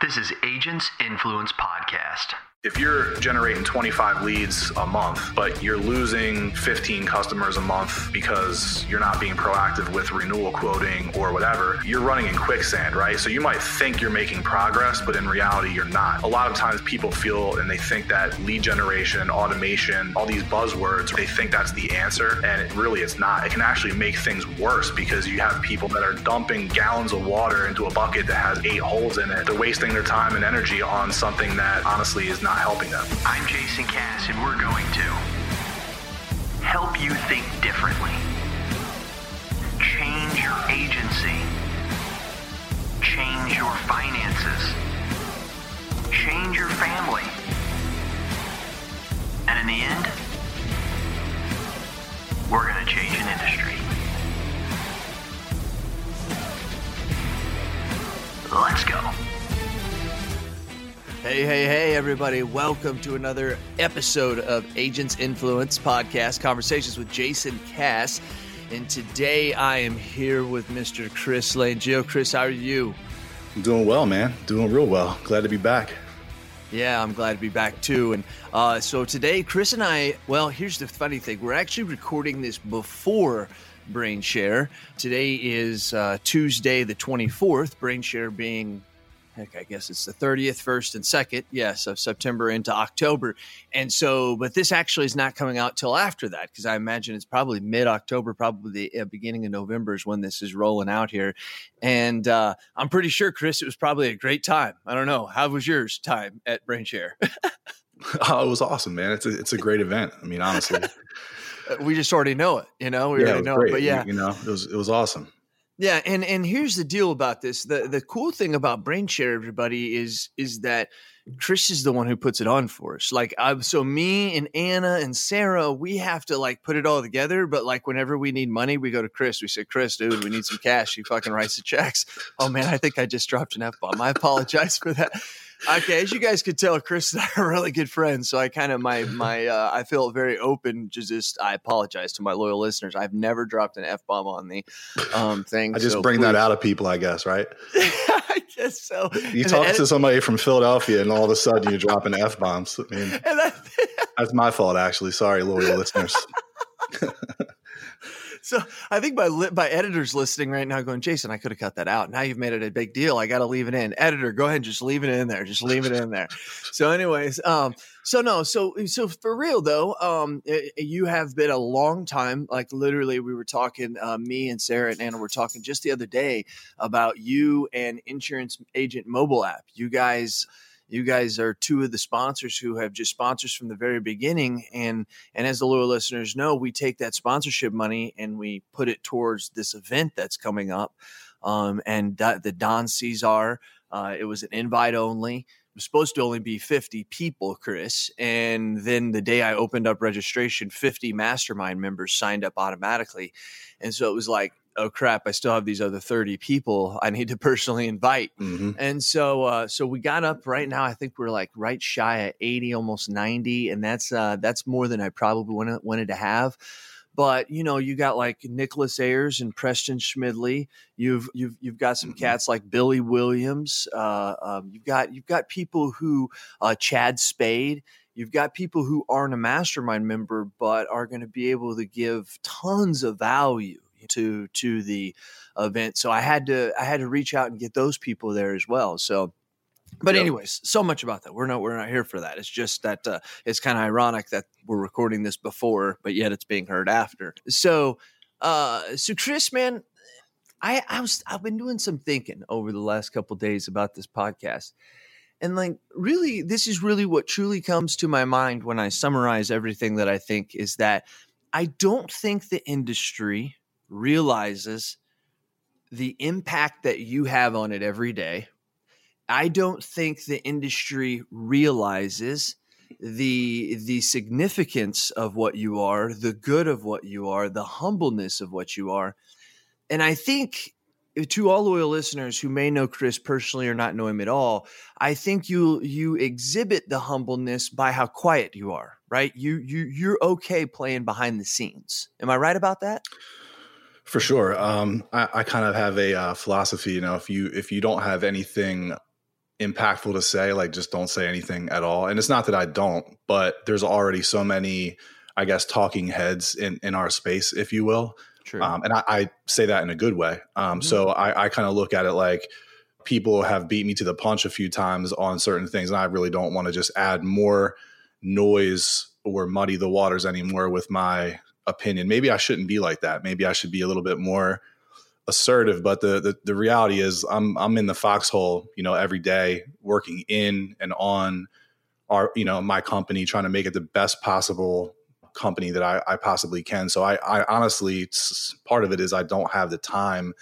This is Agents Influence Podcast. If you're generating 25 leads a month, but you're losing 15 customers a month because you're not being proactive with renewal quoting or whatever, you're running in quicksand, right? So you might think you're making progress, but in reality, you're not. A lot of times people feel and they think that lead generation, automation, all these buzzwords, they think that's the answer. And it really it's not. It can actually make things worse because you have people that are dumping gallons of water into a bucket that has eight holes in it. They're wasting their time and energy on something that honestly is not not helping. I'm Jason Cass, and we're going to help you think differently, change your agency, change your finances, change your family, and in the end, we're going to change an industry. Let's go. Hey, hey, hey, everybody. Welcome to another episode of Agents Influence Podcast Conversations with Jason Cass. And today I am here with Mr. Chris Langille. Chris, how are you? I'm doing well, man. Doing real well. Glad to be back. Yeah, I'm glad to be back too. And uh, so today, Chris and I, well, here's the funny thing we're actually recording this before BrainShare. Today is uh, Tuesday, the 24th, BrainShare being heck, I guess it's the 30th, 1st, and 2nd, yes, of September into October. And so, but this actually is not coming out till after that because I imagine it's probably mid October, probably the uh, beginning of November is when this is rolling out here. And uh, I'm pretty sure, Chris, it was probably a great time. I don't know. How was yours time at BrainShare? oh, it was awesome, man. It's a, it's a great event. I mean, honestly. we just already know it, you know, we yeah, already know great. it, but yeah, you, you know, it was, it was awesome. Yeah, and and here's the deal about this. The the cool thing about BrainShare, everybody, is is that Chris is the one who puts it on for us. Like, I, so me and Anna and Sarah, we have to like put it all together. But like, whenever we need money, we go to Chris. We say, Chris, dude, we need some cash. He fucking writes the checks. Oh man, I think I just dropped an f bomb. I apologize for that okay, as you guys could tell, Chris and I are really good friends. So I kind of my my uh, I feel very open. To just I apologize to my loyal listeners. I've never dropped an f bomb on the um, thing. I just so bring please. that out of people, I guess, right? I guess so. You talk to somebody from Philadelphia, and all of a sudden you're dropping f bombs. I mean, that's my fault, actually. Sorry, loyal listeners. So I think my my editor's listening right now, going, Jason, I could have cut that out. Now you've made it a big deal. I got to leave it in. Editor, go ahead and just leave it in there. Just leave it in there. So, anyways, um, so no, so so for real though, um, it, you have been a long time. Like literally, we were talking. Uh, me and Sarah and Anna were talking just the other day about you and Insurance Agent Mobile app. You guys you guys are two of the sponsors who have just sponsors from the very beginning and and as the loyal listeners know we take that sponsorship money and we put it towards this event that's coming up um, and the Don CeSar uh, it was an invite only. It was supposed to only be 50 people chris and then the day i opened up registration 50 mastermind members signed up automatically. And so it was like oh crap, I still have these other 30 people I need to personally invite. Mm-hmm. And so uh, so we got up right now, I think we're like right shy at 80, almost 90. And that's uh, that's more than I probably wanted, wanted to have. But you know, you got like Nicholas Ayers and Preston Schmidley. You've you've you've got some mm-hmm. cats like Billy Williams. Uh, um, you've got you've got people who uh, Chad Spade. You've got people who aren't a mastermind member but are going to be able to give tons of value to to the event. So I had to I had to reach out and get those people there as well. So but yep. anyways, so much about that. We're not we're not here for that. It's just that uh, it's kind of ironic that we're recording this before, but yet it's being heard after. So uh so Chris, man, I I was I've been doing some thinking over the last couple days about this podcast. And like really this is really what truly comes to my mind when I summarize everything that I think is that I don't think the industry realizes the impact that you have on it every day. I don't think the industry realizes the the significance of what you are, the good of what you are, the humbleness of what you are. And I think eh, to all loyal listeners who may know Chris personally or not know him at all, I think you you exhibit the humbleness by how quiet you are, right? You you you're okay playing behind the scenes. Am I right about that? For sure. Um, I, I, kind of have a uh, philosophy. You know, if you if you don't have anything impactful to say. Like, just don't say anything at all. And it's not that I don't, but there's already so many, I guess, talking heads in in our space, if you will. True. Um, and I, I say that in a good way. Um, Mhm. So I, I kind of look at it like people have beat me to the punch a few times on certain things, and I really don't want to just add more noise or muddy the waters anymore with my opinion. Maybe I shouldn't be like that. Maybe I should be a little bit more assertive. But the the, the reality is, I'm I'm in the foxhole, you know, every day working in and on our you know my company, trying to make it the best possible company that I, I possibly can. So I, I honestly, part of it is I don't have the time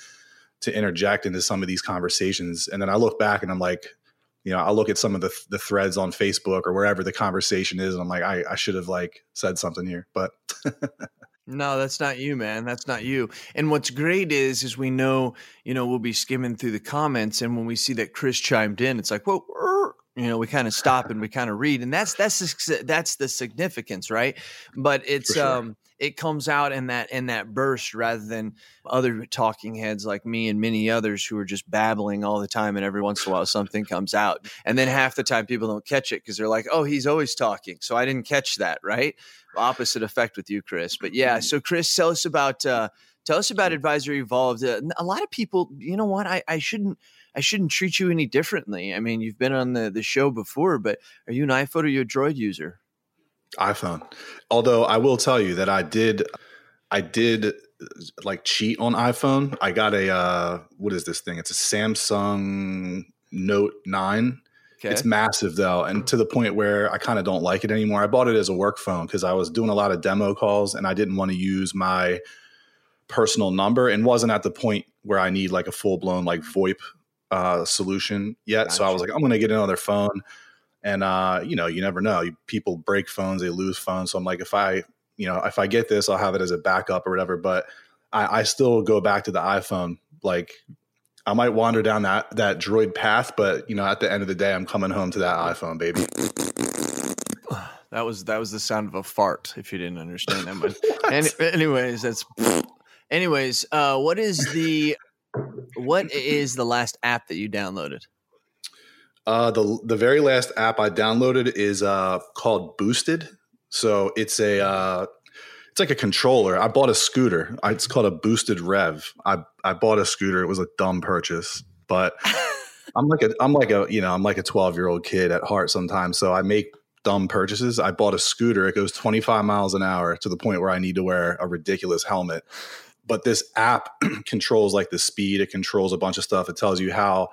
to interject into some of these conversations. And then I look back and I'm like, you know, I look at some of the, the threads on Facebook or wherever the conversation is. And I'm like, I, I should have like said something here, but No, that's not you, man. That's not you. And what's great is, is we know, you know, we'll be skimming through the comments, and when we see that Chris chimed in, it's like, whoa, er, you know, we kind of stop and we kind of read, and that's that's the, that's the significance, right? But it's sure. um, it comes out in that in that burst rather than other talking heads like me and many others who are just babbling all the time, and every once in a while something comes out, and then half the time people don't catch it because they're like, oh, he's always talking, so I didn't catch that, right? Opposite effect with you, Chris. But yeah, so Chris, tell us about uh, tell us about Advisor Evolved. Uh, a lot of people, you know what? I, I shouldn't I shouldn't treat you any differently. I mean, you've been on the the show before, but are you an iPhone or you a Droid user? iPhone. Although I will tell you that I did, I did like cheat on iPhone. I got a uh, what is this thing? It's a Samsung Note Nine. Okay. It's massive though, and to the point where I kind of don't like it anymore. I bought it as a work phone because I was doing a lot of demo calls and I didn't want to use my personal number and wasn't at the point where I need like a full blown like VoIP uh, solution yet. So I was like, I'm going to get another phone, and uh, you know, you never know. People break phones, they lose phones. So I'm like, if I, you know, if I get this, I'll have it as a backup or whatever. But I, I still go back to the iPhone. Like I might wander down that that Droid path, but you know, at the end of the day, I'm coming home to that iPhone, baby. That was that was the sound of a fart. If you didn't understand that, but any, anyways, that's anyways. Uh, what is the what is the last app that you downloaded? Uh, the the very last app I downloaded is uh, called Boosted. So it's a uh, it's like a controller. I bought a scooter. It's called a Boosted Rev. I I bought a scooter. It was a dumb purchase, but I'm like a I'm like a you know I'm like a 12 year old kid at heart sometimes. So I make dumb purchases. I bought a scooter. It goes 25 miles an hour to the point where I need to wear a ridiculous helmet. But this app controls like the speed. It controls a bunch of stuff. It tells you how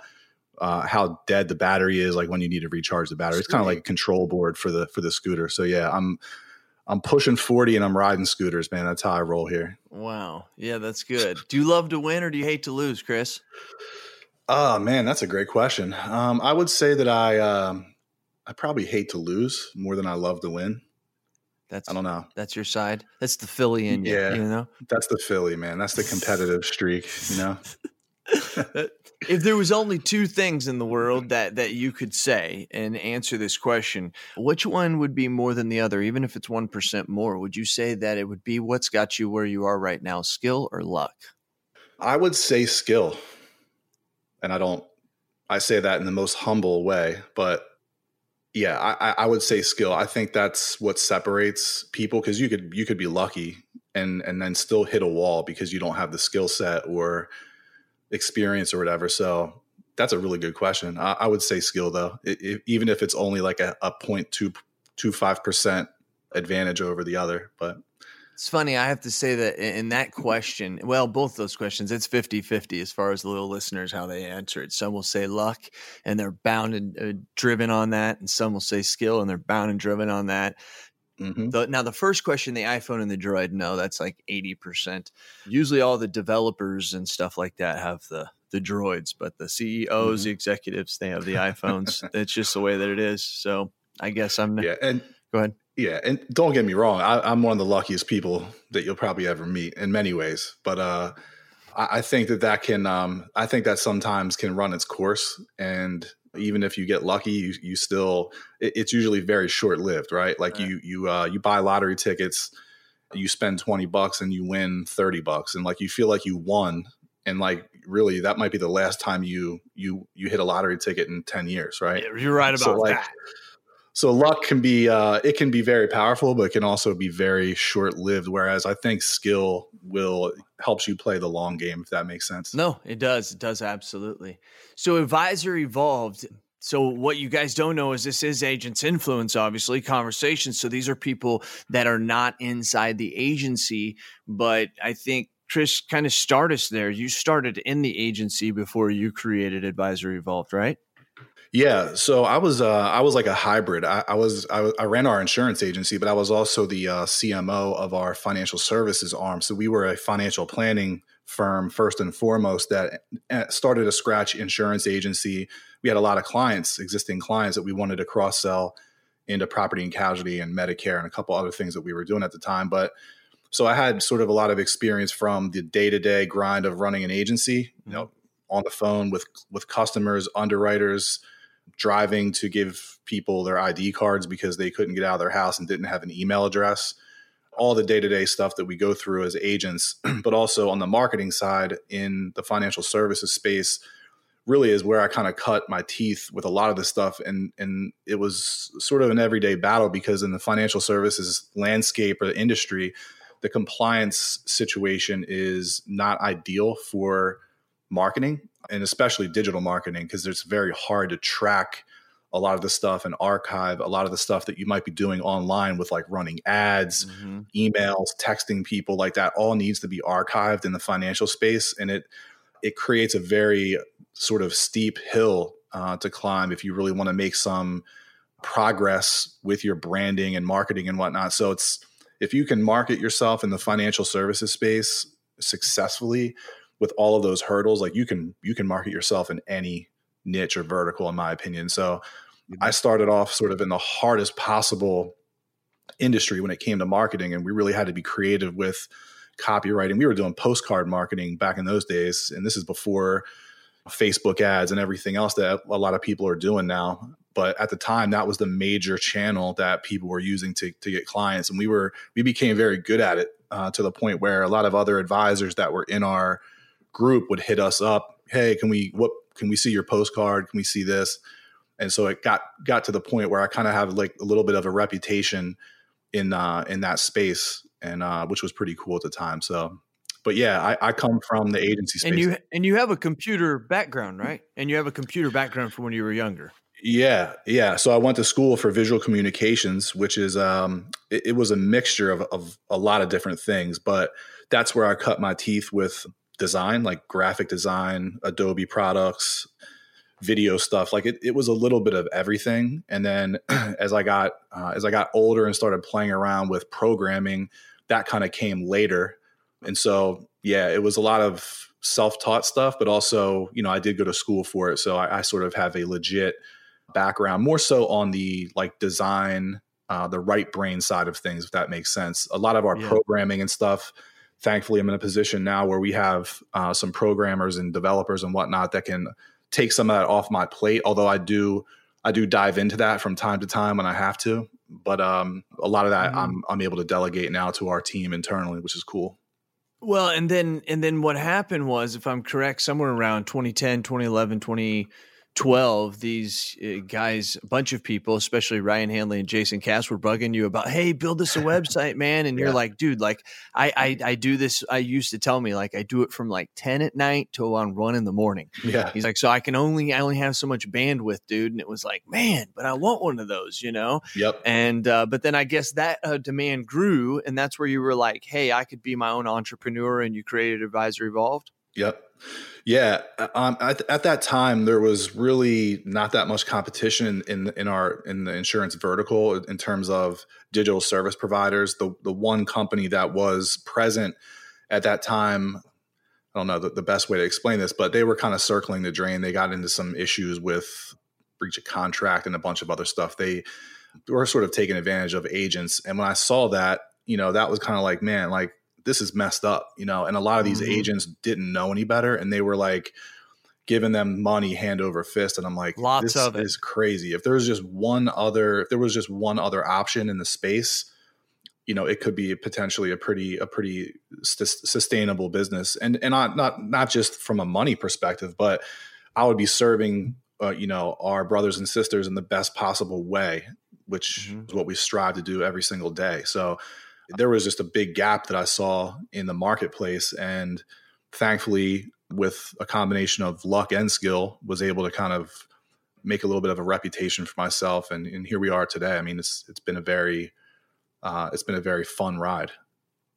uh, how dead the battery is, like when you need to recharge the battery. It's kind of like a control board for the for the scooter. So yeah, I'm I'm pushing 40 and I'm riding scooters, man. That's how I roll here. Wow, yeah, that's good. Do you love to win or do you hate to lose, Chris? Oh man, that's a great question. Um, I would say that I um, I probably hate to lose more than I love to win. That's I don't know. That's your side. That's the Philly in you. Yeah. You know, That's the Philly man. That's the competitive streak. You know. Uh, if there was only two things in the world that that you could say and answer this question, which one would be more than the other? Even if it's one percent more, would you say that it would be what's got you where you are right now, skill or luck? I would say skill. And I don't I say that in the most humble way, but yeah, I, I- I would say skill. I think that's what separates people because you could you could be lucky and and then still hit a wall because you don't have the skill set or experience or whatever. So that's a really good question. I, I would say skill though, I- I- even if it's only like a, a 0.225 percent advantage over the other. But It's funny. I have to say that in in that question, well, both those questions, it's 50 50 as far as the little listeners, how they answer it. Some will say luck and they're bound and uh, driven on that. And some will say skill and they're bound and driven on that. Mhm. The, now, the first question, the iPhone and the Droid, no, that's like 80%. Usually all the developers and stuff like that have the, the droids, but the CEOs, the executives, they have the iPhones. it's just the way that it is. So I guess I'm, yeah, and go ahead. Yeah, and don't get me wrong, I, I'm one of the luckiest people that you'll probably ever meet in many ways. But uh, I, I think that that can, um, I think that sometimes can run its course, and even if you get lucky, you, you still, it, it's usually very short lived, right? Like Right. you, you, uh, you buy lottery tickets, you spend twenty bucks and you win thirty bucks, and like you feel like you won, and like really that might be the last time you you you hit a lottery ticket in 10 years right you're right about so like, that so luck can be uh, it can be very powerful but it can also be very short-lived whereas i think skill will helps you play the long game if that makes sense no it does it does absolutely so advisor evolved so what you guys don't know is this is agents influence obviously conversations so these are people that are not inside the agency but i think Chris kind of start us there. You started in the agency before you created Advisor Evolved, right? Yeah, so I was uh, I was like a hybrid. I, I was I, I, ran our insurance agency, but I was also the uh, CMO of our financial services arm. So we were a financial planning firm first and foremost that uh, started a scratch insurance agency. We had a lot of clients, existing clients that we wanted to cross sell into property and casualty and Medicare and a couple other things that we were doing at the time. But so I had sort of a lot of experience from the day to day grind of running an agency. You know, on the phone with with customers, underwriters driving to give people their ID cards because they couldn't get out of their house and didn't have an email address. All the day to day stuff that we go through as agents, but also on the marketing side in the financial services space, really is where I kind of cut my teeth with a lot of this stuff. And, and it was sort of an everyday battle because in the financial services landscape or the industry, the compliance situation is not ideal for marketing and especially digital marketing because it's very hard to track a lot of the stuff and archive a lot of the stuff that you might be doing online with like running ads, mm-hmm. emails, texting people like that all needs to be archived in the financial space and it it creates a very sort of steep hill uh, to climb if you really want to make some progress with your branding and marketing and whatnot. So it's if you can market yourself in the financial services space successfully, with all of those hurdles like you can you can market yourself in any niche or vertical in my opinion. So i started off sort of in the hardest possible industry when it came to marketing and we really had to be creative with copywriting. We were doing postcard marketing back in those days and this is before facebook ads and everything else that a lot of people are doing now. But at the time that was the major channel that people were using to, to get clients and we were we became very good at it uh, to the point where a lot of other advisors that were in our group would hit us up hey can we what can we see your postcard? Can we see this? And so it got got to the point where i kind of have like a little bit of a reputation in uh in that space and uh which was pretty cool at the time so. But yeah I, I come from the agency space. and you and you have a computer background right? And you have a computer background from when you were younger. Yeah, yeah. So I went to school for visual communications, which is um, it, it, was a mixture of, of a lot of different things, but that's where I cut my teeth with design, like graphic design, Adobe products, video stuff. Like it, it was a little bit of everything. And then as I got uh, as I got older and started playing around with programming, that kind of came later. And so yeah, it was a lot of self-taught stuff, but also you know I did go to school for it, so I, I sort of have a legit background, more so on the like design. Uh, the right brain side of things, if that makes sense. A lot of our yeah. programming and stuff thankfully i'm in a position now where we have uh, some programmers and developers and whatnot that can take some of that off my plate although i do i do dive into that from time to time when i have to but um, a lot of that mm-hmm. I'm, I'm able to delegate now to our team internally which is cool well and then and then what happened was if i'm correct somewhere around 2010 2011 20 12 these uh, guys a bunch of people especially ryan hanley and jason cass were bugging you about hey build us a website man and you're like dude like I, I, I do this i used to tell me like i do it from like 10 at night till around 1 in the morning. Yeah. He's like so i can only i only have so much bandwidth dude and it was like man but i want one of those you know? Yep. And uh, but then i guess that uh, demand grew and that's where you were like hey i could be my own entrepreneur and you created advisor evolved? Yep yeah, uh, um, at, at, that time there was really not that much competition in, in, our in the insurance vertical in terms of digital service providers. The the one company that was present at that time, I don't know the, the best way to explain this, but they were kind of circling the drain. They got into some issues with breach of contract and a bunch of other stuff. They were sort of taking advantage of agents, and when I saw that, you know, that was kind of like, man, like this is messed up, you know. And a lot of these mm-hmm. agents didn't know any better, and they were like giving them money hand over fist. And I'm like, lots this of it. is crazy. If there was just one other, if there was just one other option in the space, you know it could be potentially a pretty a pretty st- sustainable business and and not not not just from a money perspective but i would be serving uh, you know our brothers and sisters in the best possible way which mm-hmm. is what we strive to do every single day so there was just a big gap that i saw in the marketplace and thankfully with a combination of luck and skill was able to kind of make a little bit of a reputation for myself and, and here we are today i mean it's it's been a very uh, it's been a very fun ride.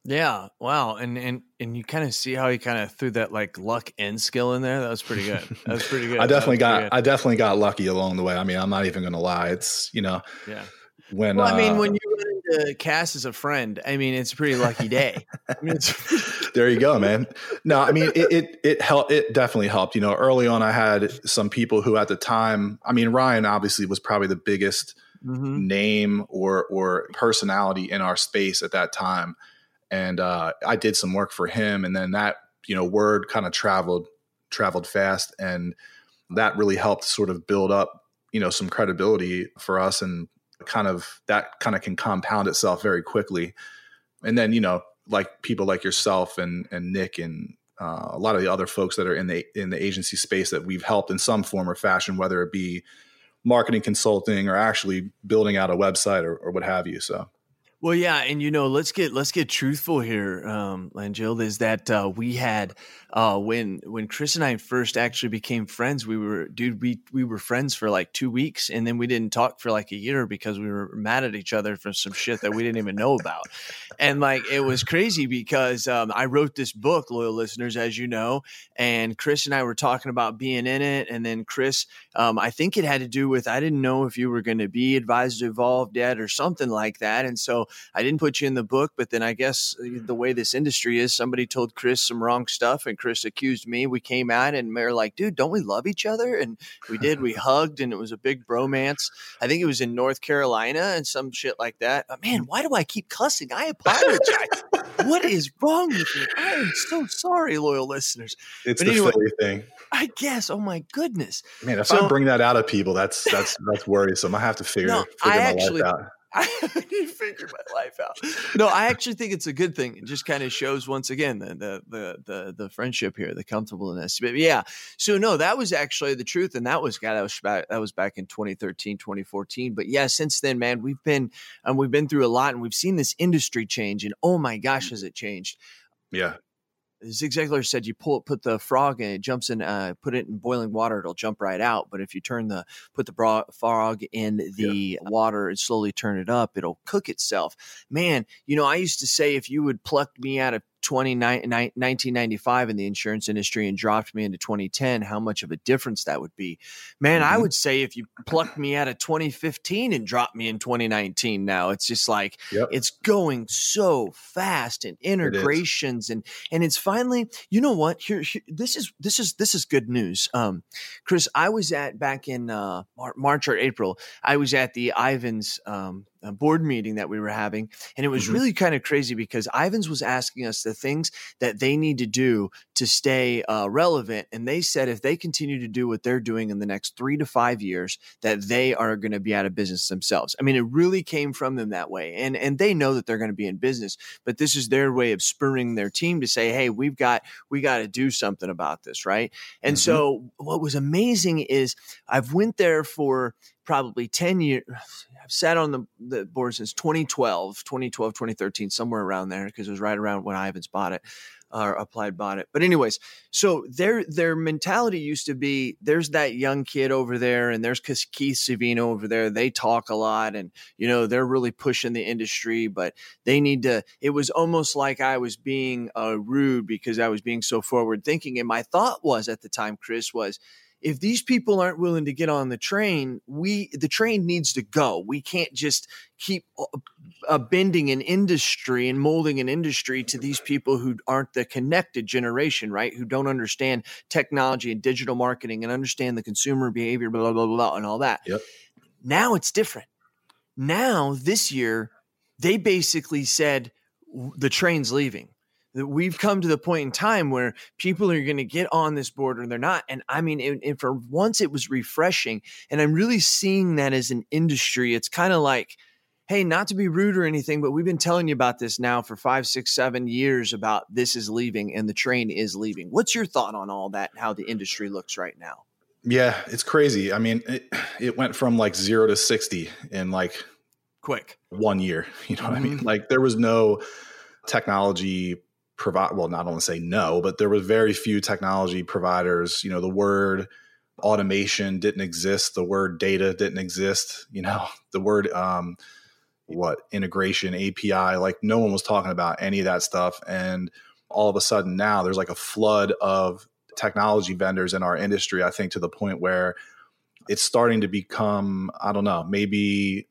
Yeah. Wow. And and and you kind of see how he kind of threw that like luck and skill in there. That was pretty good. That was pretty good. I definitely got I definitely got lucky along the way. I mean, I'm not even gonna lie. It's you know, yeah. When well, I mean, uh, when you into Cass as a friend, I mean, it's a pretty lucky day. I mean, there you go, man. No, I mean, it it it helped. It definitely helped. You know, early on, I had some people who at the time, I mean, Ryan obviously was probably the biggest mm-hmm. name or or personality in our space at that time. And uh, I did some work for him, and then that you know word kind of traveled traveled fast, and that really helped sort of build up you know some credibility for us, and kind of that kind of can compound itself very quickly. And then you know like people like yourself and and Nick and uh, a lot of the other folks that are in the in the agency space that we've helped in some form or fashion, whether it be marketing consulting or actually building out a website or, or what have you. So well, yeah, and you know, let's get let's get truthful here, um. Is that uh, we had uh, when when Chris and I first actually became friends, we were dude, we we were friends for like two weeks, and then we didn't talk for like a year because we were mad at each other for some shit that we didn't even know about, and like it was crazy because um, I wrote this book, loyal listeners, as you know, and Chris and I were talking about being in it, and then Chris, um, I think it had to do with I didn't know if you were going to be Advisor Evolved yet or something like that, and so I didn't put you in the book, but then I guess uh, the way this industry is, somebody told Chris some wrong stuff, and Chris accused me. We came out and we are like, dude, don't we love each other? And we did. We hugged, and it was a big bromance. I think it was in North Carolina and some shit like that. But man, why do I keep cussing? I apologize. what is wrong with me? I am so sorry, loyal listeners. It's but the anyway, Philly thing. I guess. Oh my goodness, man! If so, I bring that out of people, that's that's that's worrisome. I have to figure, no, figure I my actually, life out. I need to figure my life out. No, I actually think it's a good thing. It just kind of shows once again the, the the the the, friendship here, the comfortableness. But yeah, so no, that was actually the truth, and that was God, that was back, that was back in 2013, 2014. But yeah, since then, man, we've been um, we've been through a lot, and we've seen this industry change, and oh my gosh, has it changed? Yeah, Zig Ziglar said you pull put the frog in, it jumps in, uh, put it in boiling water, it'll jump right out. But if you turn the put the bra- frog in the yeah. water and slowly turn it up, it'll cook itself. Man, you know, I used to say if you would pluck me out of 1995 in the insurance industry and dropped me into 2010, how much of a difference that would be. Man, mm-hmm. I would say if you plucked me out of 2015 and dropped me in 2019 now, it's just like yep. it's going so fast and integrations and and it's finally, you know what? Here, here, this is this is this is good news. Um Chris, I was at back in uh March or April, I was at the Ivans um a board meeting that we were having and it was mm-hmm. really kind of crazy because ivans was asking us the things that they need to do to stay uh, relevant and they said if they continue to do what they're doing in the next three to five years that they are going to be out of business themselves i mean it really came from them that way and and they know that they're going to be in business but this is their way of spurring their team to say hey we've got we got to do something about this right and mm-hmm. so what was amazing is i've went there for probably 10 years i've sat on the, the board since 2012 2012 2013 somewhere around there because it was right around when ivans bought it or applied bought it. But anyways so their their mentality used to be there's that young kid over there and there's keith savino over there. They talk a lot and you know they're really pushing the industry but they need to it was almost like i was being uh, rude because i was being so forward thinking and my thought was at the time chris was if these people aren't willing to get on the train, we the train needs to go. We can't just keep uh, uh, bending an industry and molding an industry to these people who aren't the connected generation, right? Who don't understand technology and digital marketing and understand the consumer behavior, blah blah blah, blah and all that. Yep. Now it's different. Now this year, they basically said the train's leaving that we've come to the point in time where people are going to get on this board or they're not. And I mean, for once it was refreshing. And I'm really seeing that as an industry. It's kind of like, hey, not to be rude or anything, but we've been telling you about this now for five, six, seven years about this is leaving and the train is leaving. What's your thought on all that and how the industry looks right now? Yeah, it's crazy. I mean, it, it went from like zero to 60 in like quick one year. You know what. I mean? Mm-hmm. Like there was no technology provide. Well, not only say no, but there was very few technology providers. You know, the word automation didn't exist. The word data didn't exist. You know, the word, um, what integration API, like no one was talking about any of that stuff. And all of a sudden now there's like a flood of technology vendors in our industry, I think to the point where it's starting to become, I don't know, maybe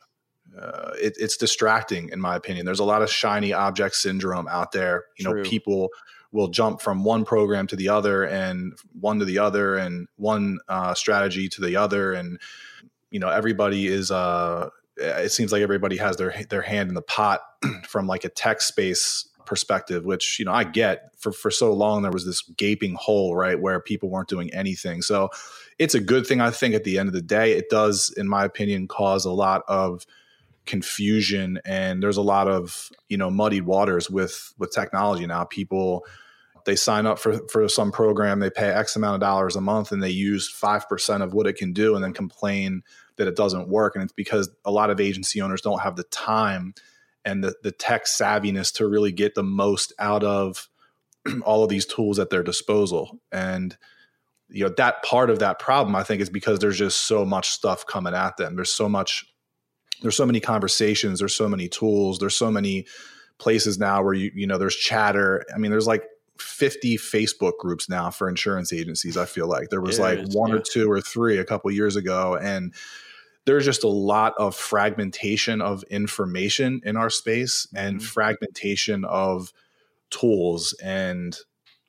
uh, it, it's distracting in my opinion. There's a lot of shiny object syndrome out there. You True. know, people will jump from one program to the other and one to the other and one uh, strategy to the other. And, you know, everybody is, uh, it seems like everybody has their, their hand in the pot from like a tech space perspective, which, you know, I get for, for so long, there was this gaping hole, right. Where people weren't doing anything. So it's a good thing. I think at the end of the day, it does, in my opinion, cause a lot of, confusion and there's a lot of you know muddied waters with with technology now. People they sign up for for some program they pay x amount of dollars a month and they use 5% of what it can do and then complain that it doesn't work. And it's because a lot of agency owners don't have the time and the, the tech savviness to really get the most out of all of these tools at their disposal. And you know that part of that problem i think is because there's just so much stuff coming at them. There's so much there's so many conversations there's so many tools there's so many places now where you you know there's chatter i mean there's like 50 facebook groups now for insurance agencies i feel like there was like one yeah. or two or three a couple years ago and there's just a lot of fragmentation of information in our space and mm-hmm. fragmentation of tools and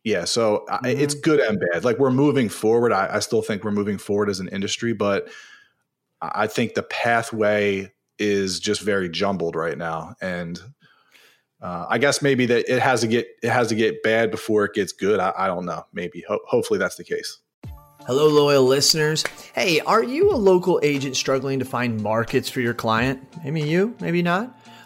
yeah so mm-hmm. I, it's good and bad like we're moving forward I, I still think we're moving forward as an industry but i think the pathway is just very jumbled right now, and uh, I guess maybe that it has to get it has to get bad before it gets good. I, I don't know. Maybe Ho- hopefully that's the case. Hello, loyal listeners. Hey, are you a local agent struggling to find markets for your client? Maybe you, maybe not.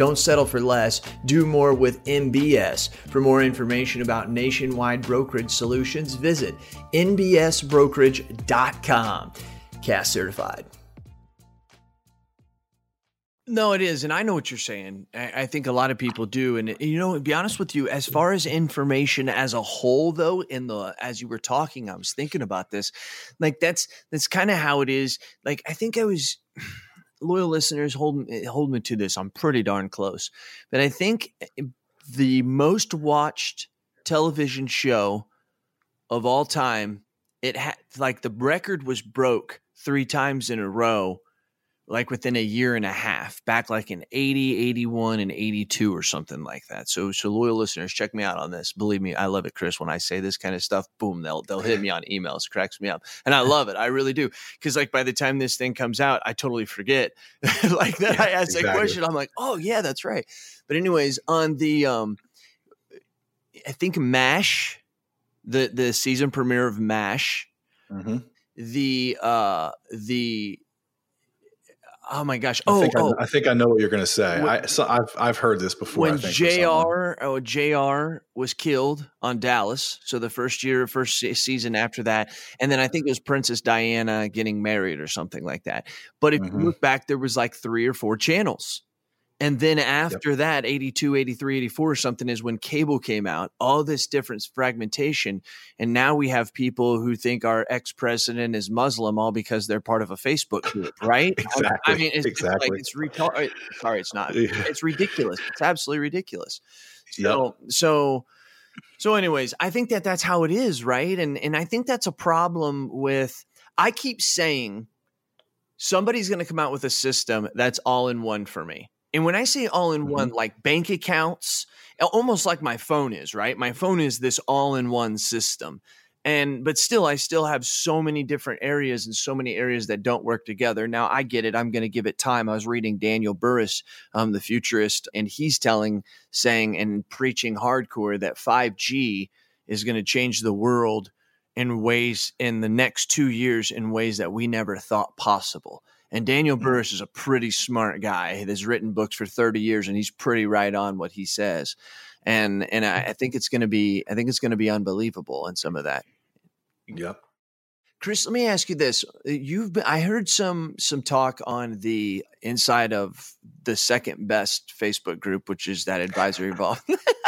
Don't settle for less, do more with NBS. For more information about nationwide brokerage solutions, visit nbsbrokerage.com. Cass certified. No, it is, and I know what you're saying. I, think a lot of people do, and you know, to be honest with you, as far as information as a whole, though, in the as you were talking, I was thinking about this. Like that's that's kind of how it is. Like I think I was loyal listeners hold hold me to this. I'm pretty darn close, but I think eh, the most watched television show of all time, it had like the record was broke three times in a row like within a year and a half, back like in 80, 81, and 82 or something like that. So, so loyal listeners, check me out on this. Believe me, I love it, Chris. When I say this kind of stuff, boom, they'll they'll hit me on emails, cracks me up, and I love it. I really do, because like by the time this thing comes out, I totally forget. like that, yeah, I asked exactly. that question. I'm like, oh yeah, that's right. But anyways, on the um, I think M*A*S*H, the the season premiere of M*A*S*H, mm-hmm. the uh the Oh my gosh! Oh, I think, oh. I, I, think I know what you're going to say. When, I, so I've I've heard this before. When J.R. Oh, J.R. was killed on Dallas, so the first year, first season after that, and then I think it was Princess Diana getting married or something like that. But if mm-hmm. you look back, there was like three or four channels and then after yep. that, 82, 83, 84 or something is when cable came out, all this different fragmentation. And now we have people who think our ex president is Muslim all because they're part of a Facebook group, right? exactly. I mean, it's, exactly. like it's retarded. Sorry, it's not. It's ridiculous. It's absolutely ridiculous. So, yep. so, so, anyways, I think that that's how it is, right? And and I think that's a problem with. I keep saying somebody's going to come out with a system that's all in one for me and when I say all in one, mm-hmm. like bank accounts, almost like my phone is, right? My phone is this all in one system. and but still i still have so many different areas and so many areas that don't work together now i get it i'm going to give it time i was reading daniel Burrus, um, the futurist and he's telling saying and preaching hardcore that 5g is going to change the world in ways in the next two years in ways that we never thought possible and Daniel mm. Burrus is a pretty smart guy that's written books for 30 years and he's pretty right on what he says. And and I, I think it's gonna be I think it's gonna be unbelievable in some of that. Yep. Chris, let me ask you this. You've been I heard some some talk on the inside of the second best Facebook group, which is that advisory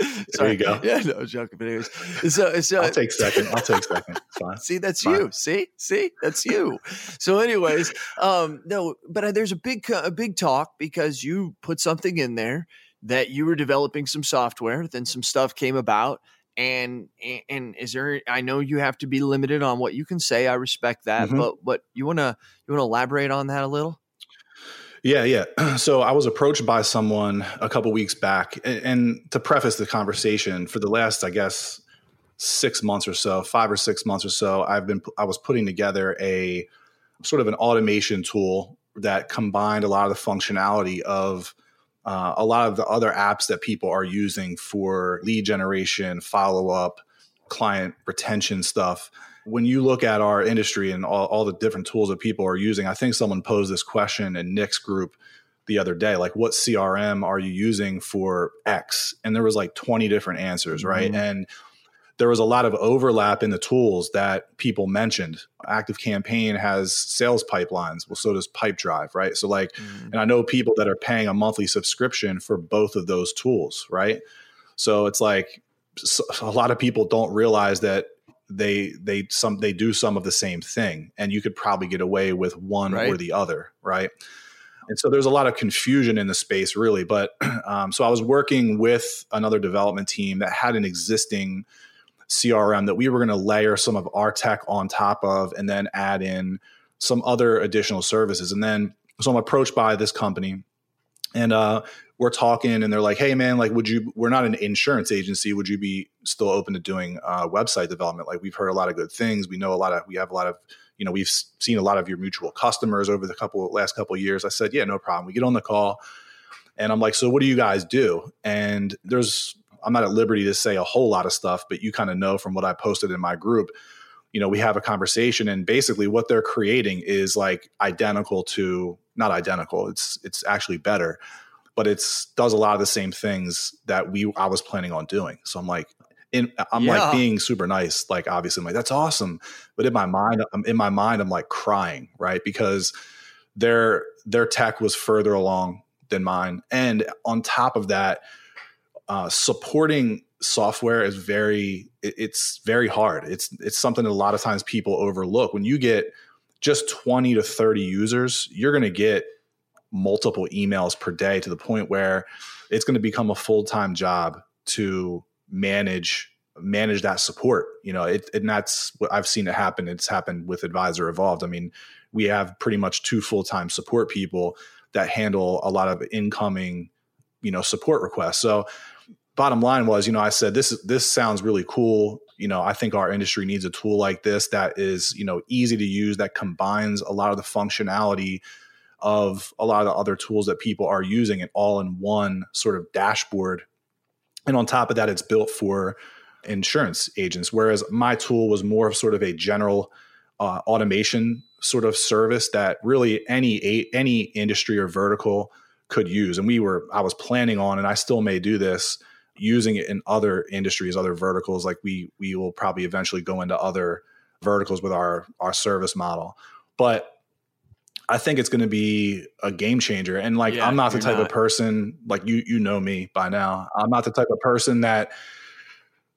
Evolve. there you go. Yeah, no joking. But anyways, so, so I'll take second. I'll take second. Fine. See, that's Fine. you. See, see, that's you. so, anyways, um, no, but uh, there's a big, a big talk because you put something in there that you were developing some software, then some stuff came about. And and is there? I know you have to be limited on what you can say. I respect that, mm-hmm. but but you wanna you wanna elaborate on that a little? Yeah, yeah. So I was approached by someone a couple weeks back, and, and, to preface the conversation, for the last, I guess, six months or so, five or six months or so, I've been I was putting together a sort of an automation tool that combined a lot of the functionality of uh, a lot of the other apps that people are using for lead generation, follow up, client retention stuff when you look at our industry and all, all the different tools that people are using, I think someone posed this question in Nick's group the other day like what crm are you using for x? And there was like 20 different answers right? Mm-hmm. and there was a lot of overlap in the tools that people mentioned. Active campaign has sales pipelines. Well so does pipedrive right? So like mm-hmm. and i know people that are paying a monthly subscription for both of those tools right? So it's like a lot of people don't realize that they they some they do some of the same thing and you could probably get away with one right. or the other right and so there's a lot of confusion in the space really but um, so i was working with another development team that had an existing crm that we were going to layer some of our tech on top of and then add in some other additional services and then so i'm approached by this company and uh, we're talking and they're like hey man like would you we're not an insurance agency. Would you be still open to doing uh, website development? Like we've heard a lot of good things. We know a lot of we have a lot of you know we've seen a lot of your mutual customers over the couple last couple years. I said yeah no problem. We get on the call. And i'm like so what do you guys do? And there's i'm not at liberty to say a whole lot of stuff but you kind of know from what i posted in my group you know we have a conversation and basically what they're creating is like identical to not identical it's it's actually better but it's does a lot of the same things that we I was planning on doing. So I'm like, in, I'm yeah. like being super nice, like obviously I'm like that's awesome, but in my mind, I'm in my mind, I'm like crying, right? Because their their tech was further along than mine, and on top of that, uh, supporting software is very it, it's very hard. It's it's something that a lot of times people overlook. When you get just 20 to 30 users, you're going to get multiple emails per day to the point where it's going to become a full-time job to manage manage that support you know it, and that's what i've seen it happen it's happened with advisor evolved i mean we have pretty much two full-time support people that handle a lot of incoming you know support requests so bottom line was you know i said this this sounds really cool you know i think our industry needs a tool like this that is you know easy to use that combines a lot of the functionality of a lot of the other tools that people are using it all in one sort of dashboard. And on top of that, it's built for insurance agents. Whereas my tool was more of sort of a general uh, automation sort of service that really any any industry or vertical could use. And we were I was planning on, and I still may do this, using it in other industries, other verticals. Like we we will probably eventually go into other verticals with our our service model. But I think it's going to be a game changer. And like, yeah, I'm not the type not. of person like you. You know me by now. I'm not the type of person that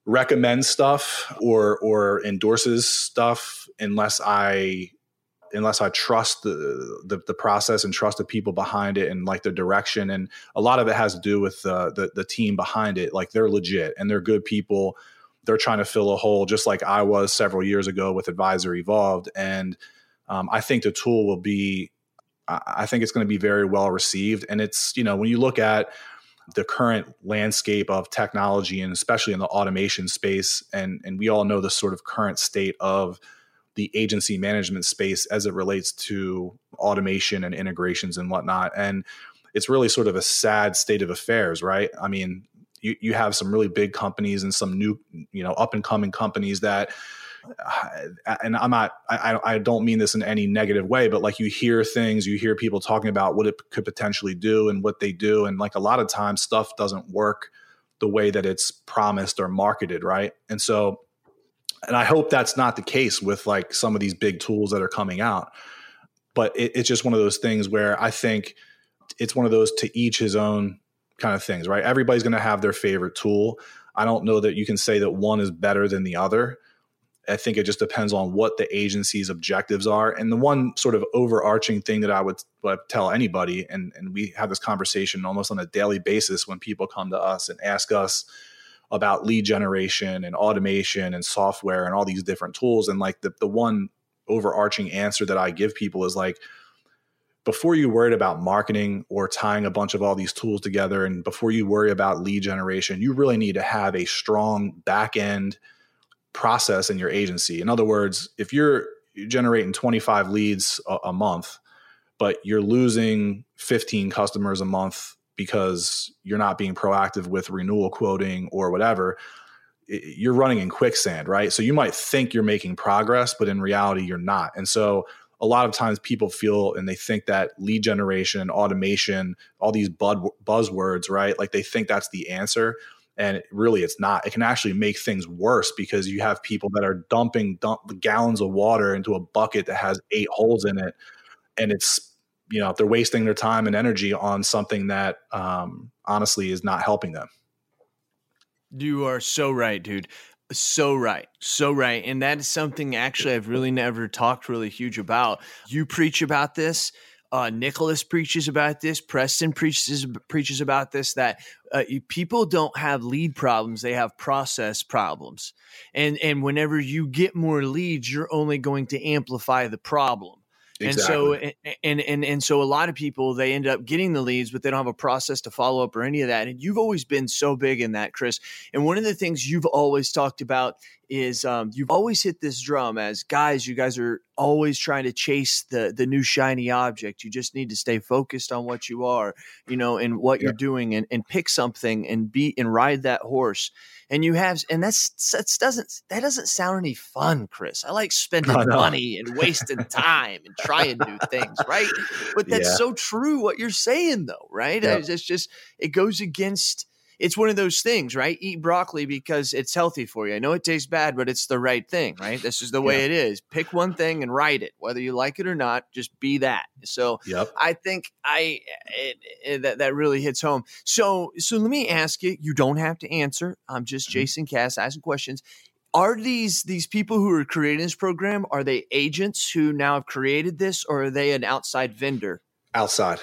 recommends stuff or or endorses stuff unless I unless I trust the, the, the process and trust the people behind it and like the direction. And a lot of it has to do with uh, the the team behind it. Like they're legit and they're good people. They're trying to fill a hole, just like I was several years ago with Advisor Evolved. And um, I think the tool will be, I think it's going to be very well received. And it's, you know, when you look at the current landscape of technology and especially in the automation space and and we all know the sort of current state of the agency management space as it relates to automation and integrations and whatnot and it's really sort of a sad state of affairs right i mean you, you have some really big companies and some new you know up and coming companies that uh, and I'm not, I, I don't mean this in any negative way, but like you hear things, you hear people talking about what it could potentially do and what they do. And like a lot of times stuff doesn't work the way that it's promised or marketed. Right. And so, and I hope that's not the case with like some of these big tools that are coming out. But it, it's just one of those things where I think it's one of those to each his own kind of things, right? Everybody's going to have their favorite tool. I don't know that you can say that one is better than the other. I think it just depends on what the agency's objectives are. And the one sort of overarching thing that I would, would tell anybody, and, and we have this conversation almost on a daily basis when people come to us and ask us about lead generation and automation and software and all these different tools. And like the, the one overarching answer that I give people is like, before you worried about marketing or tying a bunch of all these tools together, and before you worry about lead generation, you really need to have a strong back end process in your agency. In other words, if you're generating 25 leads a, a month, but you're losing 15 customers a month because you're not being proactive with renewal quoting or whatever, you're running in quicksand, right? So you might think you're making progress, but in reality, you're not. And so a lot of times people feel and they think that lead generation, automation, all these buzzwords, right? Like they think that's the answer and really it's not it can actually make things worse because you have people that are dumping dump gallons of water into a bucket that has eight holes in it and it's you know they're wasting their time and energy on something that um, honestly is not helping them you are so right dude so right so right and that is something actually i've really never talked really huge about you preach about this uh, Nicholas preaches about this. Preston preaches preaches about this. That uh, people don't have lead problems; they have process problems. And and whenever you get more leads, you're only going to amplify the problem. Exactly. And so and, and and so a lot of people they end up getting the leads, but they don't have a process to follow up or any of that. And you've always been so big in that, Chris. And one of the things you've always talked about is um, you've always hit this drum as guys. You guys are always trying to chase the the new shiny object. You just need to stay focused on what you are, you know, and what yeah. you're doing, and, and pick something and be and ride that horse. And you have, and that's that doesn't that doesn't sound any fun, Chris. I like spending money and wasting time and trying new things, right? But that's yeah. so true. What you're saying, though, right? Yeah. It's just it goes against it's one of those things, right? Eat broccoli because it's healthy for you. I know it tastes bad, but it's the right thing, right? This is the way yeah. it is. Pick one thing and write it, whether you like it or not. Just be that. So, yep. I think I it, it, that that really hits home. So, so let me ask you. You don't have to answer. I'm just mm-hmm. Jason Cass asking questions are these these people who are creating this program are they agents who now have created this or are they an outside vendor outside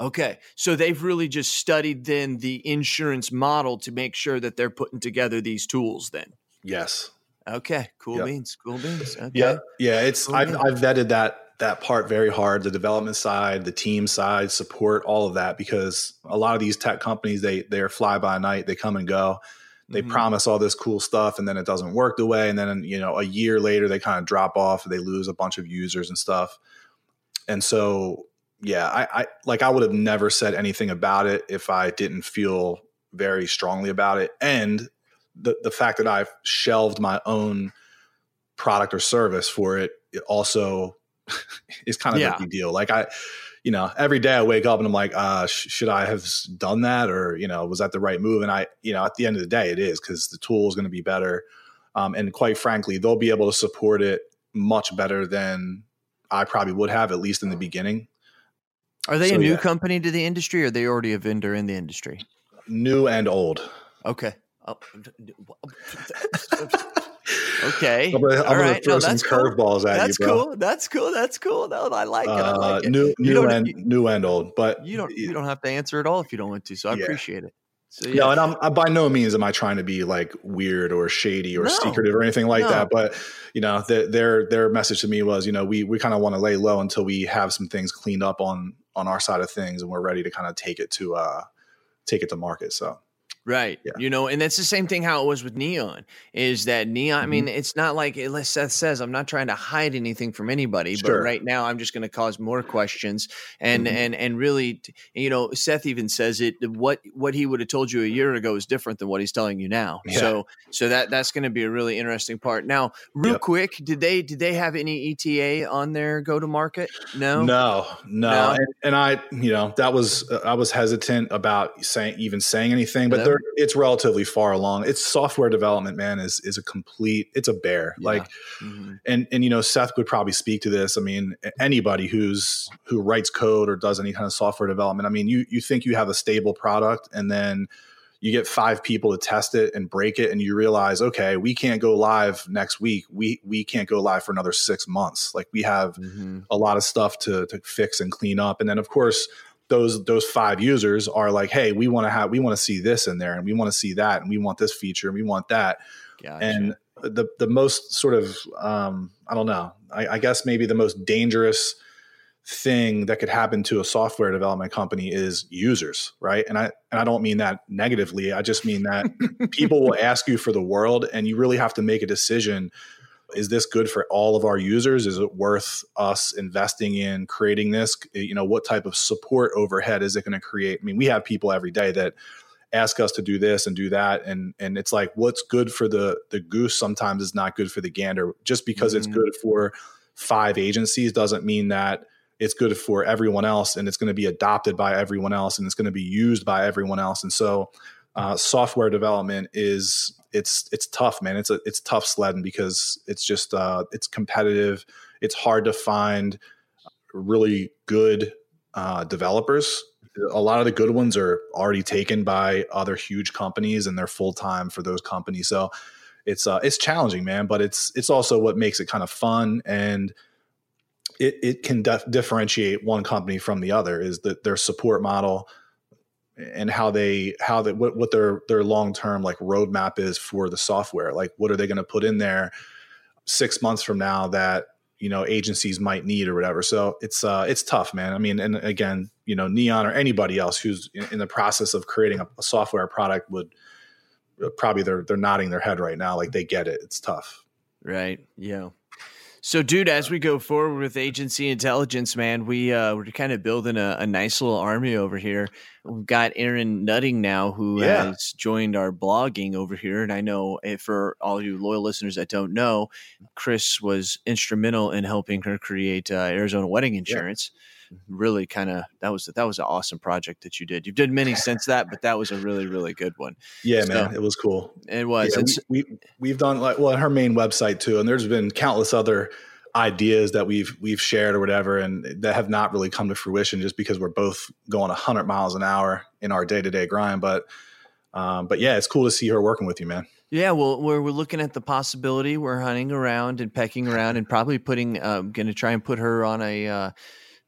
Okay. So they've really just studied then the insurance model to make sure that they're putting together these tools then. Yes. Okay. Cool yep. beans. Cool beans. Okay. Yeah. Yeah. It's cool I've, I've vetted that that part very hard, the development side, the team side, support, all of that, because a lot of these tech companies, they they're fly by night, they come and go. They mm-hmm. promise all this cool stuff and then it doesn't work the way. And then, you know, a year later they kind of drop off, they lose a bunch of users and stuff. And so yeah, I, I like I would have never said anything about it if I didn't feel very strongly about it. And the the fact that I've shelved my own product or service for it, it also is kind of yeah. a big deal. Like I, you know, every day I wake up and I'm like, uh, sh- should I have done that or you know, was that the right move? And I, you know, at the end of the day, it is because the tool is going to be better, um, and quite frankly, they'll be able to support it much better than I probably would have, at least in the beginning. Are they so, a new yeah. company to the industry or are they already a vendor in the industry? New and old. Okay. Oh. okay. I'm gonna, I'm gonna throw no, some curveballs at that's you, bro. Cool. That's cool. That's cool. No, I like it. I like uh, it. New, new and you, new and old. But you don't you don't have to answer at all if you don't want to. So I yeah. appreciate it. So, yeah. No, and I'm I, by no means am I trying to be like weird or shady or no, secretive or anything like no. that. But you know, the, their their message to me was, you know, we we kind of want to lay low until we have some things cleaned up on on our side of things, and we're ready to kind of take it to uh take it to market. So Right. Yeah. You know, and that's the same thing how it was with Neon is that Neon, mm-hmm. I mean, it's not like Seth says, I'm not trying to hide anything from anybody, sure. but right now I'm just going to cause more questions and, mm-hmm. and, and really, you know, Seth even says it, what, what he would have told you a year ago is different than what he's telling you now. Yeah. So, so that, that's going to be a really interesting part. Now, real yep. quick, did they, did they have any ETA on their go to market? No, no, no. no? And, and, I, you know, that was, uh, I was hesitant about saying, even saying anything, but they're, it's relatively far along. It's software development, man, is is a complete it's a bear. Yeah. Like mm-hmm. and and you know, Seth would probably speak to this. I mean, anybody who's who writes code or does any kind of software development, I mean, you you think you have a stable product and then you get five people to test it and break it and you realize okay we can't go live next week we we can't go live for another six months like we have mm-hmm. a lot of stuff to to fix and clean up and then of course those those five users are like, hey, we want to have we want to see this in there, and we want to see that, and we want this feature, and we want that. Gotcha. And the the most sort of um, I don't know, I, I guess maybe the most dangerous thing that could happen to a software development company is users, right? And I and I don't mean that negatively. I just mean that people will ask you for the world and you really have to make a decision is this good for all of our users? Is it worth us investing in creating this? You know, what type of support overhead is it going to create? I mean, we have people every day that ask us to do this and do that and and it's like what's good for the the goose sometimes is not good for the gander just because mm-hmm. it's good for five agencies doesn't mean that it's good for everyone else and it's going to be adopted by everyone else and it's going to be used by everyone else and so uh, software development is it's it's tough, man. It's a it's tough sledding because it's just uh, it's competitive. It's hard to find really good uh, developers. A lot of the good ones are already taken by other huge companies, and they're full time for those companies. So it's uh, it's challenging, man. But it's it's also what makes it kind of fun and it, it can def- differentiate one company from the other is that their support model and how they how they what, what their their long term like roadmap is for the software. Like what are they going to put in there six months from now that you know agencies might need or whatever. So it's uh it's tough, man. I mean, and again, you know, Neon or anybody else who's in, in the process of creating a, a software product would uh, probably they're they're nodding their head right now, like they get it. It's tough. Right. Yeah. So, dude, as we go forward with agency intelligence, man, we uh, we're kind of building a, a, nice little army over here. We've got Aaron Nutting now, who yeah. has joined our blogging over here, and I know eh, for all you loyal listeners that don't know, Chris was instrumental in helping her create uh, Arizona Wedding Insurance. Yeah really kind of that was that was an awesome project that you did. You've done many since that, but that was a really really good one. Yeah, so, man, it was cool. It was. Yeah, we, we have done like well her main website too, and there's been countless other ideas that we've we've shared or whatever, and that have not really come to fruition just because we're both going 100 miles an hour in our day to day grind. But um, but yeah, it's cool to see her working with you, man. Yeah, well, we're, we're looking at the possibility. We're hunting around and pecking around, and probably putting. Uh, going to try and put her on a uh,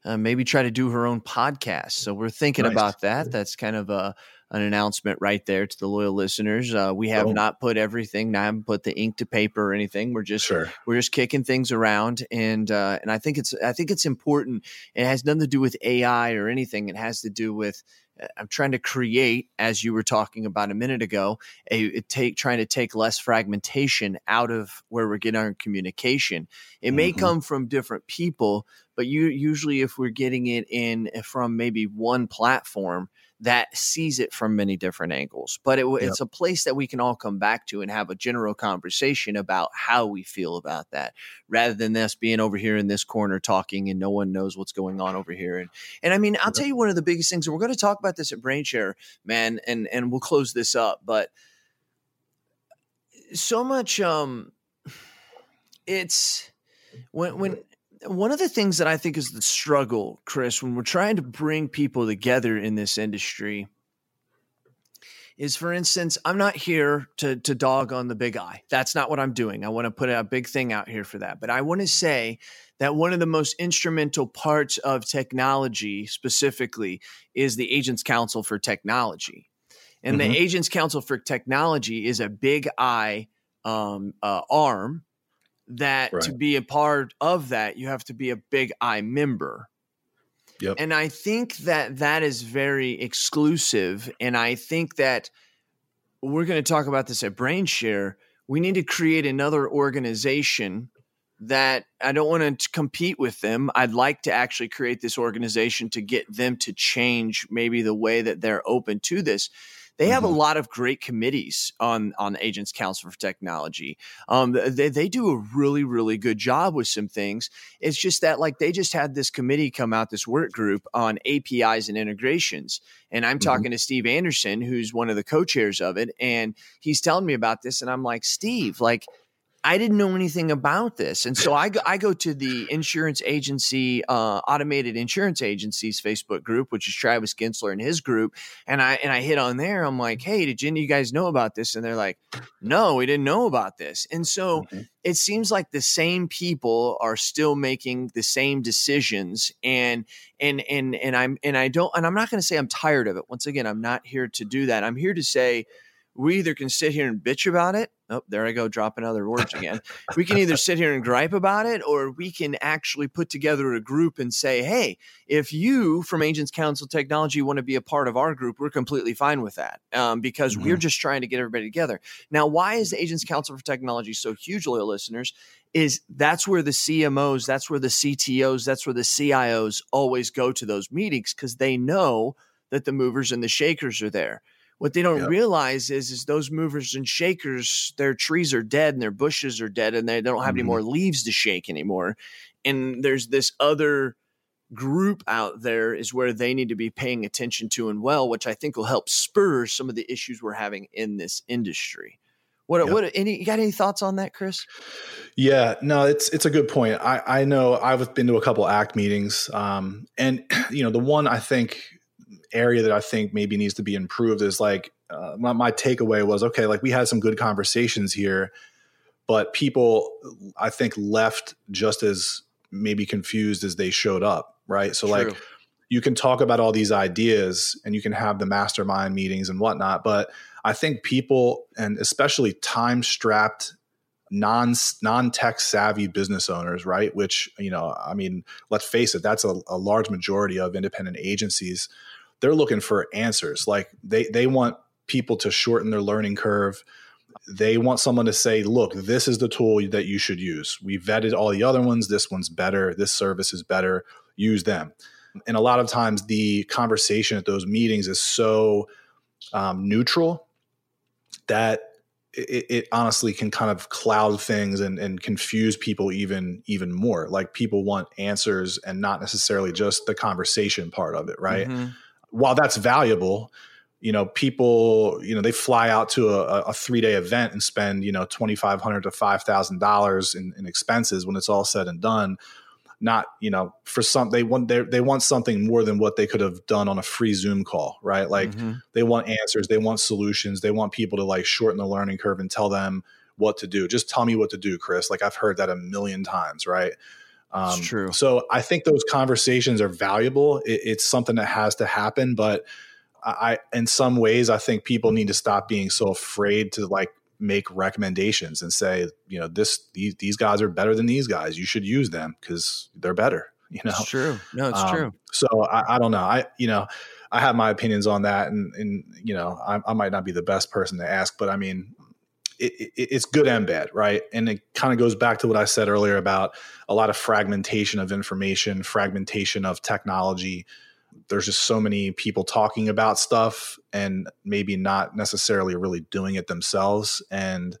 uh, maybe try to do her own podcast. So we're thinking nice. about that. That's kind of a an announcement right there to the loyal listeners. Uh, we have oh. not put everything, not put the ink to paper or anything. We're just sure. we're just kicking things around, and uh, and I think it's I think it's important. It has nothing to do with AI or anything. It has to do with uh, I'm trying to create, as you were talking about a minute ago, a take trying to take less fragmentation out of where we're getting our communication. It may mm-hmm. come from different people, but you usually if we're getting it in from maybe one platform that sees it from many different angles. But it, yep. it's a place that we can all come back to and have a general conversation about how we feel about that, rather than us being over here in this corner talking and no one knows what's going on over here. And and I mean, I'll tell you one of the biggest things. We're going to talk about this at BrainShare, man, and and we'll close this up. But so much, um, it's when when one of the things that I think is the struggle, Chris, when we're trying to bring people together in this industry is for instance, I'm not here to to dog on the Big I. That's not what I'm doing. I want to put a big thing out here for that. But I want to say that one of the most instrumental parts of technology specifically is the Agents Council for Technology. And mm-hmm. the Agents Council for Technology is a Big I um, uh, arm that right. to be a part of that, you have to be a big I member. Yep. And I think that that is very exclusive. And I think that we're going to talk about this at BrainShare. We need to create another organization that I don't want to compete with them. I'd like to actually create this organization to get them to change maybe the way that they're open to this. They have mm-hmm. a lot of great committees on on Agents Council for Technology. Um, they they do a really really good job with some things. It's just that like they just had this committee come out, this work group on APIs and integrations, and I'm mm-hmm. talking to Steve Anderson, who's one of the co-chairs of it, and he's telling me about this, and I'm like, Steve, like I didn't know anything about this. And so I go, I go to the insurance agency, uh, automated insurance agencies Facebook group, which is Travis Ginsler and his group. And I, and I hit on there. I'm like, Hey, did of you guys know about this? And they're like, no, we didn't know about this. And so mm-hmm. it seems like the same people are still making the same decisions. And, and, and, and I'm, and I don't, and I'm not going to say I'm tired of it. Once again, I'm not here to do that. I'm here to say, we either can sit here and bitch about it. Oh, there I go, dropping other words again. we can either sit here and gripe about it, or we can actually put together a group and say, hey, if you from Agents Council Technology want to be a part of our group, we're completely fine with that um, because mm-hmm. we're just trying to get everybody together. Now, why is the Agents Council for Technology so huge, loyal listeners? Is that's where the CMOs, that's where the CTOs, that's where the CIOs always go to those meetings because they know that the movers and the shakers are there. What they don't yep. realize is, is those movers and shakers, their trees are dead and their bushes are dead, and they, don't have mm-hmm. any more leaves to shake anymore. And there's this other group out there is where they need to be paying attention to and well, which I think will help spur some of the issues we're having in this industry. What yep. what any you got any thoughts on that, Chris? Yeah, no, it's it's a good point. I I know I've been to a couple ACT meetings, um, and you know the one I think area that I think maybe needs to be improved is like uh, my, my takeaway was okay, like we had some good conversations here, but people I think left just as maybe confused as they showed up, right? So True. like you can talk about all these ideas and you can have the mastermind meetings and whatnot, but I think people and especially time strapped non non tech savvy business owners, right? Which you know, I mean, let's face it, that's a, a large majority of independent agencies they're looking for answers. Like they they want people to shorten their learning curve. They want someone to say, "Look, this is the tool that you should use. We vetted all the other ones. This one's better. This service is better. Use them." And a lot of times, the conversation at those meetings is so um, neutral that it, it, honestly can kind of cloud things and, and confuse people even even more. Like people want answers and not necessarily just the conversation part of it, right? Mm-hmm while that's valuable, you know, people, you know, they fly out to a, a three day event and spend, you know, twenty five hundred to five thousand dollars in, in expenses when it's all said and done. Not, you know, for some they want they they want something more than what they could have done on a free Zoom call, right? Like mm-hmm. they want answers, they want solutions, they want people to like shorten the learning curve and tell them what to do. Just tell me what to do, Chris. Like I've heard that a million times, right? Um, true. So I think those conversations are valuable. It, it's something that has to happen, but I, in some ways, I think people need to stop being so afraid to like make recommendations and say, you know, this these, these guys are better than these guys. You should use them because they're better. You know, it's true. No, it's um, true. So I, I don't know. I you know. I have my opinions on that, and and you know, I, I, might not be the best person to ask, but I mean, it, it, it's good and bad, right? And it kind of goes back to what I said earlier about a lot of fragmentation of information, fragmentation of technology. There's just so many people talking about stuff and maybe not necessarily really doing it themselves. And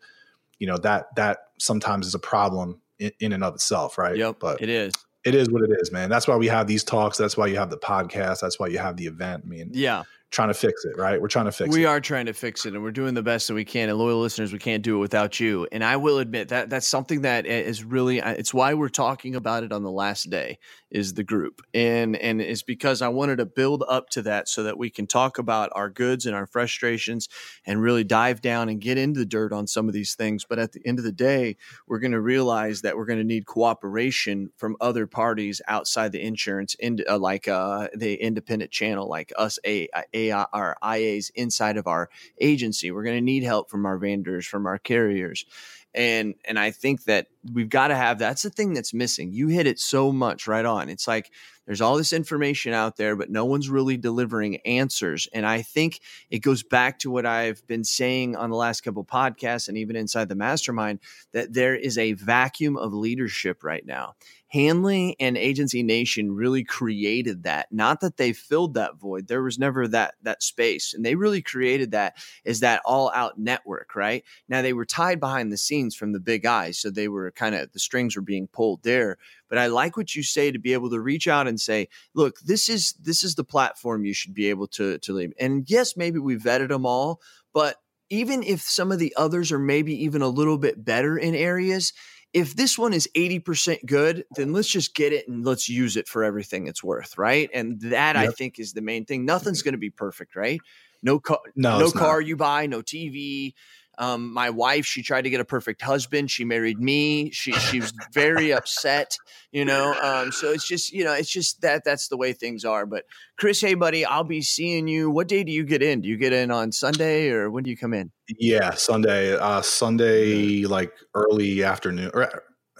you know that that sometimes is a problem in, in and of itself, right? Yep, but it is it is what it is, man. That's why we have these talks. That's why you have the podcast. That's why you have the event. I mean, yeah, trying to fix it, right? We're trying to fix we it. We are trying to fix it and we're doing the best that we can. And loyal listeners, we can't do it without you. And I will admit that that's something that is really it's why we're talking about it on the last day is the group. And and it's because I wanted to build up to that so that we can talk about our goods and our frustrations and really dive down and get into the dirt on some of these things. But at the end of the day, we're going to realize that we're going to need cooperation from other parties outside the insurance in uh, like uh, the independent channel like us a, a our IAs inside of our agency. We're going to need help from our vendors, from our carriers, and and I think that we've got to have that's the thing that's missing. You hit it so much right on. It's like there's all this information out there, but no one's really delivering answers. And I think it goes back to what I've been saying on the last couple podcasts and even inside the mastermind that there is a vacuum of leadership right now. Hanley and Agency Nation really created that. Not that they filled that void. There was never that that space. And they really created that is that all-out network, right? Now they were tied behind the scenes from the Big I's. So they were kind of the strings were being pulled there. But I like what you say to be able to reach out and say, look, this is this is the platform you should be able to to leave. And yes, maybe we vetted them all, but even if some of the others are maybe even a little bit better in areas, if this one is 80% good, then let's just get it and let's use it for everything it's worth, right? And that yep. I think is the main thing. Nothing's going to be perfect, right? No car, no, no car not. you buy, no TV, um, my wife, she tried to get a perfect husband. She married me. She she was very upset, you know. Um, so it's just you know it's just that that's the way things are. But Chris, hey buddy, I'll be seeing you. What day do you get in? Do you get in on Sunday or when do you come in? Yeah, Sunday. Uh, Sunday, like early afternoon. Or,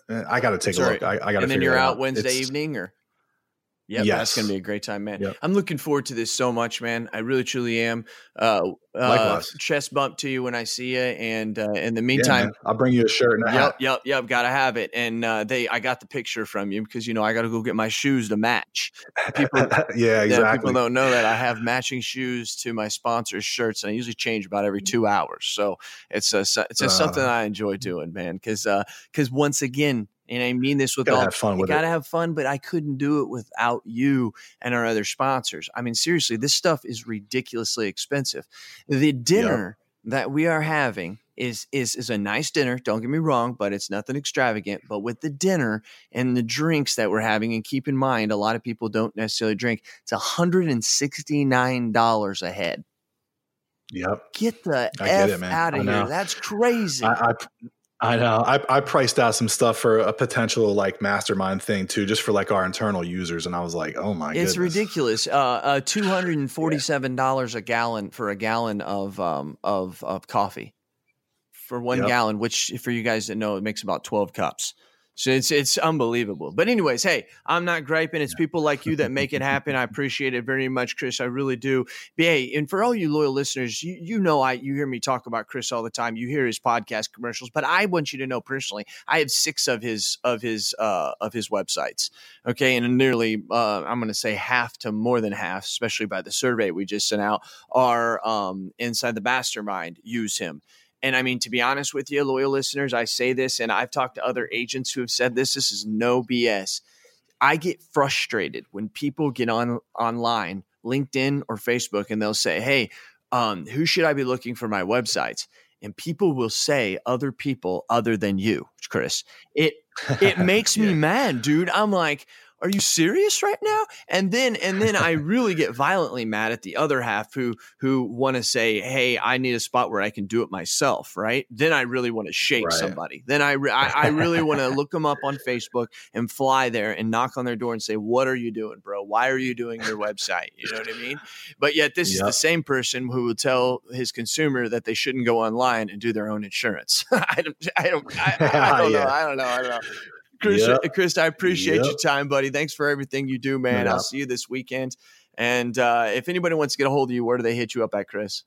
uh, I got to take Sorry. a look. I, I got to. And then you're out, out Wednesday it's, evening, or yeah, yes. that's going to be a great time, man. Yep. I'm looking forward to this so much, man. I really, truly am. Uh, uh, chest bump to you when I see you, and uh, in the meantime, yeah, I'll bring you a shirt and a yep, hat. Yep, yep, got to have it. And uh, they, I got the picture from you because you know I got to go get my shoes to match. People, yeah, exactly. Yeah, people don't know that I have matching shoes to my sponsors' shirts, and I usually change about every two hours. So it's a, it's a, something uh. I enjoy doing, man. Because because uh, once again, and I mean this with gotta all have fun with gotta it. have fun, but I couldn't do it without you and our other sponsors. I mean, seriously, this stuff is ridiculously expensive. The dinner yep. that we are having is is is a nice dinner. Don't get me wrong, but it's nothing extravagant. But with the dinner and the drinks that we're having, and keep in mind, a lot of people don't necessarily drink. It's hundred and sixty nine dollars a head. Yep. Get the I f it, out of here. That's crazy. I, I, I know. I, I priced out some stuff for a potential like mastermind thing too, just for like our internal users, and I was like, "Oh my!" God. It's goodness. ridiculous. Uh, uh two hundred and forty-seven dollars yeah. a gallon for a gallon of um of of coffee for one yep. gallon, which for you guys that know, it makes about twelve cups. So it's it's unbelievable. But anyways, hey, I'm not griping. It's people like you that make it happen. I appreciate it very much, Chris. I really do. But hey, and for all you loyal listeners, you you know I you hear me talk about Chris all the time. You hear his podcast commercials, but I want you to know personally, I have six of his of his uh of his websites. Okay, and nearly uh, I'm going to say half to more than half, especially by the survey we just sent out, are um, inside the mastermind use him. And I mean, to be honest with you, loyal listeners, I say this, and I've talked to other agents who have said this. This is no BS. I get frustrated when people get on online, LinkedIn or Facebook, and they'll say, "Hey, um, who should I be looking for my websites?" And people will say other people other than you, Chris. It it makes yeah. me mad, dude. I'm like, are you serious right now? And then and then i really get violently mad at the other half who who want to say hey i need a spot where i can do it myself right? Then i really want to shake right. somebody. Then i re- I, I really want to look them up on facebook and fly there and knock on their door and say what are you doing bro? Why are you doing your website? You know what i mean? But yet this yep. is the same person who will tell his consumer that they shouldn't go online and do their own insurance. I don't i don't i, I don't yeah. know i don't know. I don't know Chris, yep. Chris, I appreciate yep. your time, buddy. Thanks for everything you do, man. Yep. I'll see you this weekend. And uh, if anybody wants to get a hold of you, where do they hit you up at, Chris?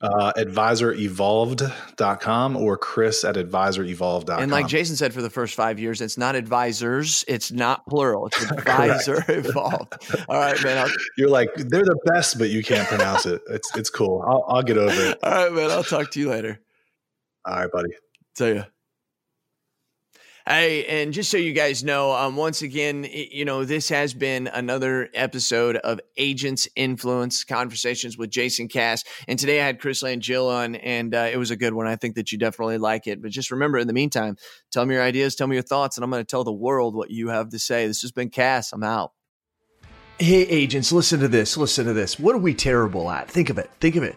Uh, advisorevolved.com or chris at advisorevolved.com. And like Jason said, for the first five years, it's not advisors, it's not plural, it's advisor evolved. All right, man. I'll- You're like, they're the best, but you can't pronounce it. It's, it's cool. I'll, I'll get over it. All right, man. I'll talk to you later. All right, buddy. See ya. Hey, and just so you guys know, um, once again, you know, this has been another episode of Agents Influence Conversations with Jason Cass. And today I had Chris Langille on, and uh, it was a good one. I think that you definitely like it. But just remember, in the meantime, tell me your ideas, tell me your thoughts, and I'm going to tell the world what you have to say. This has been Cass. I'm out. Hey, agents, listen to this. Listen to this. What are we terrible at? Think of it. Think of it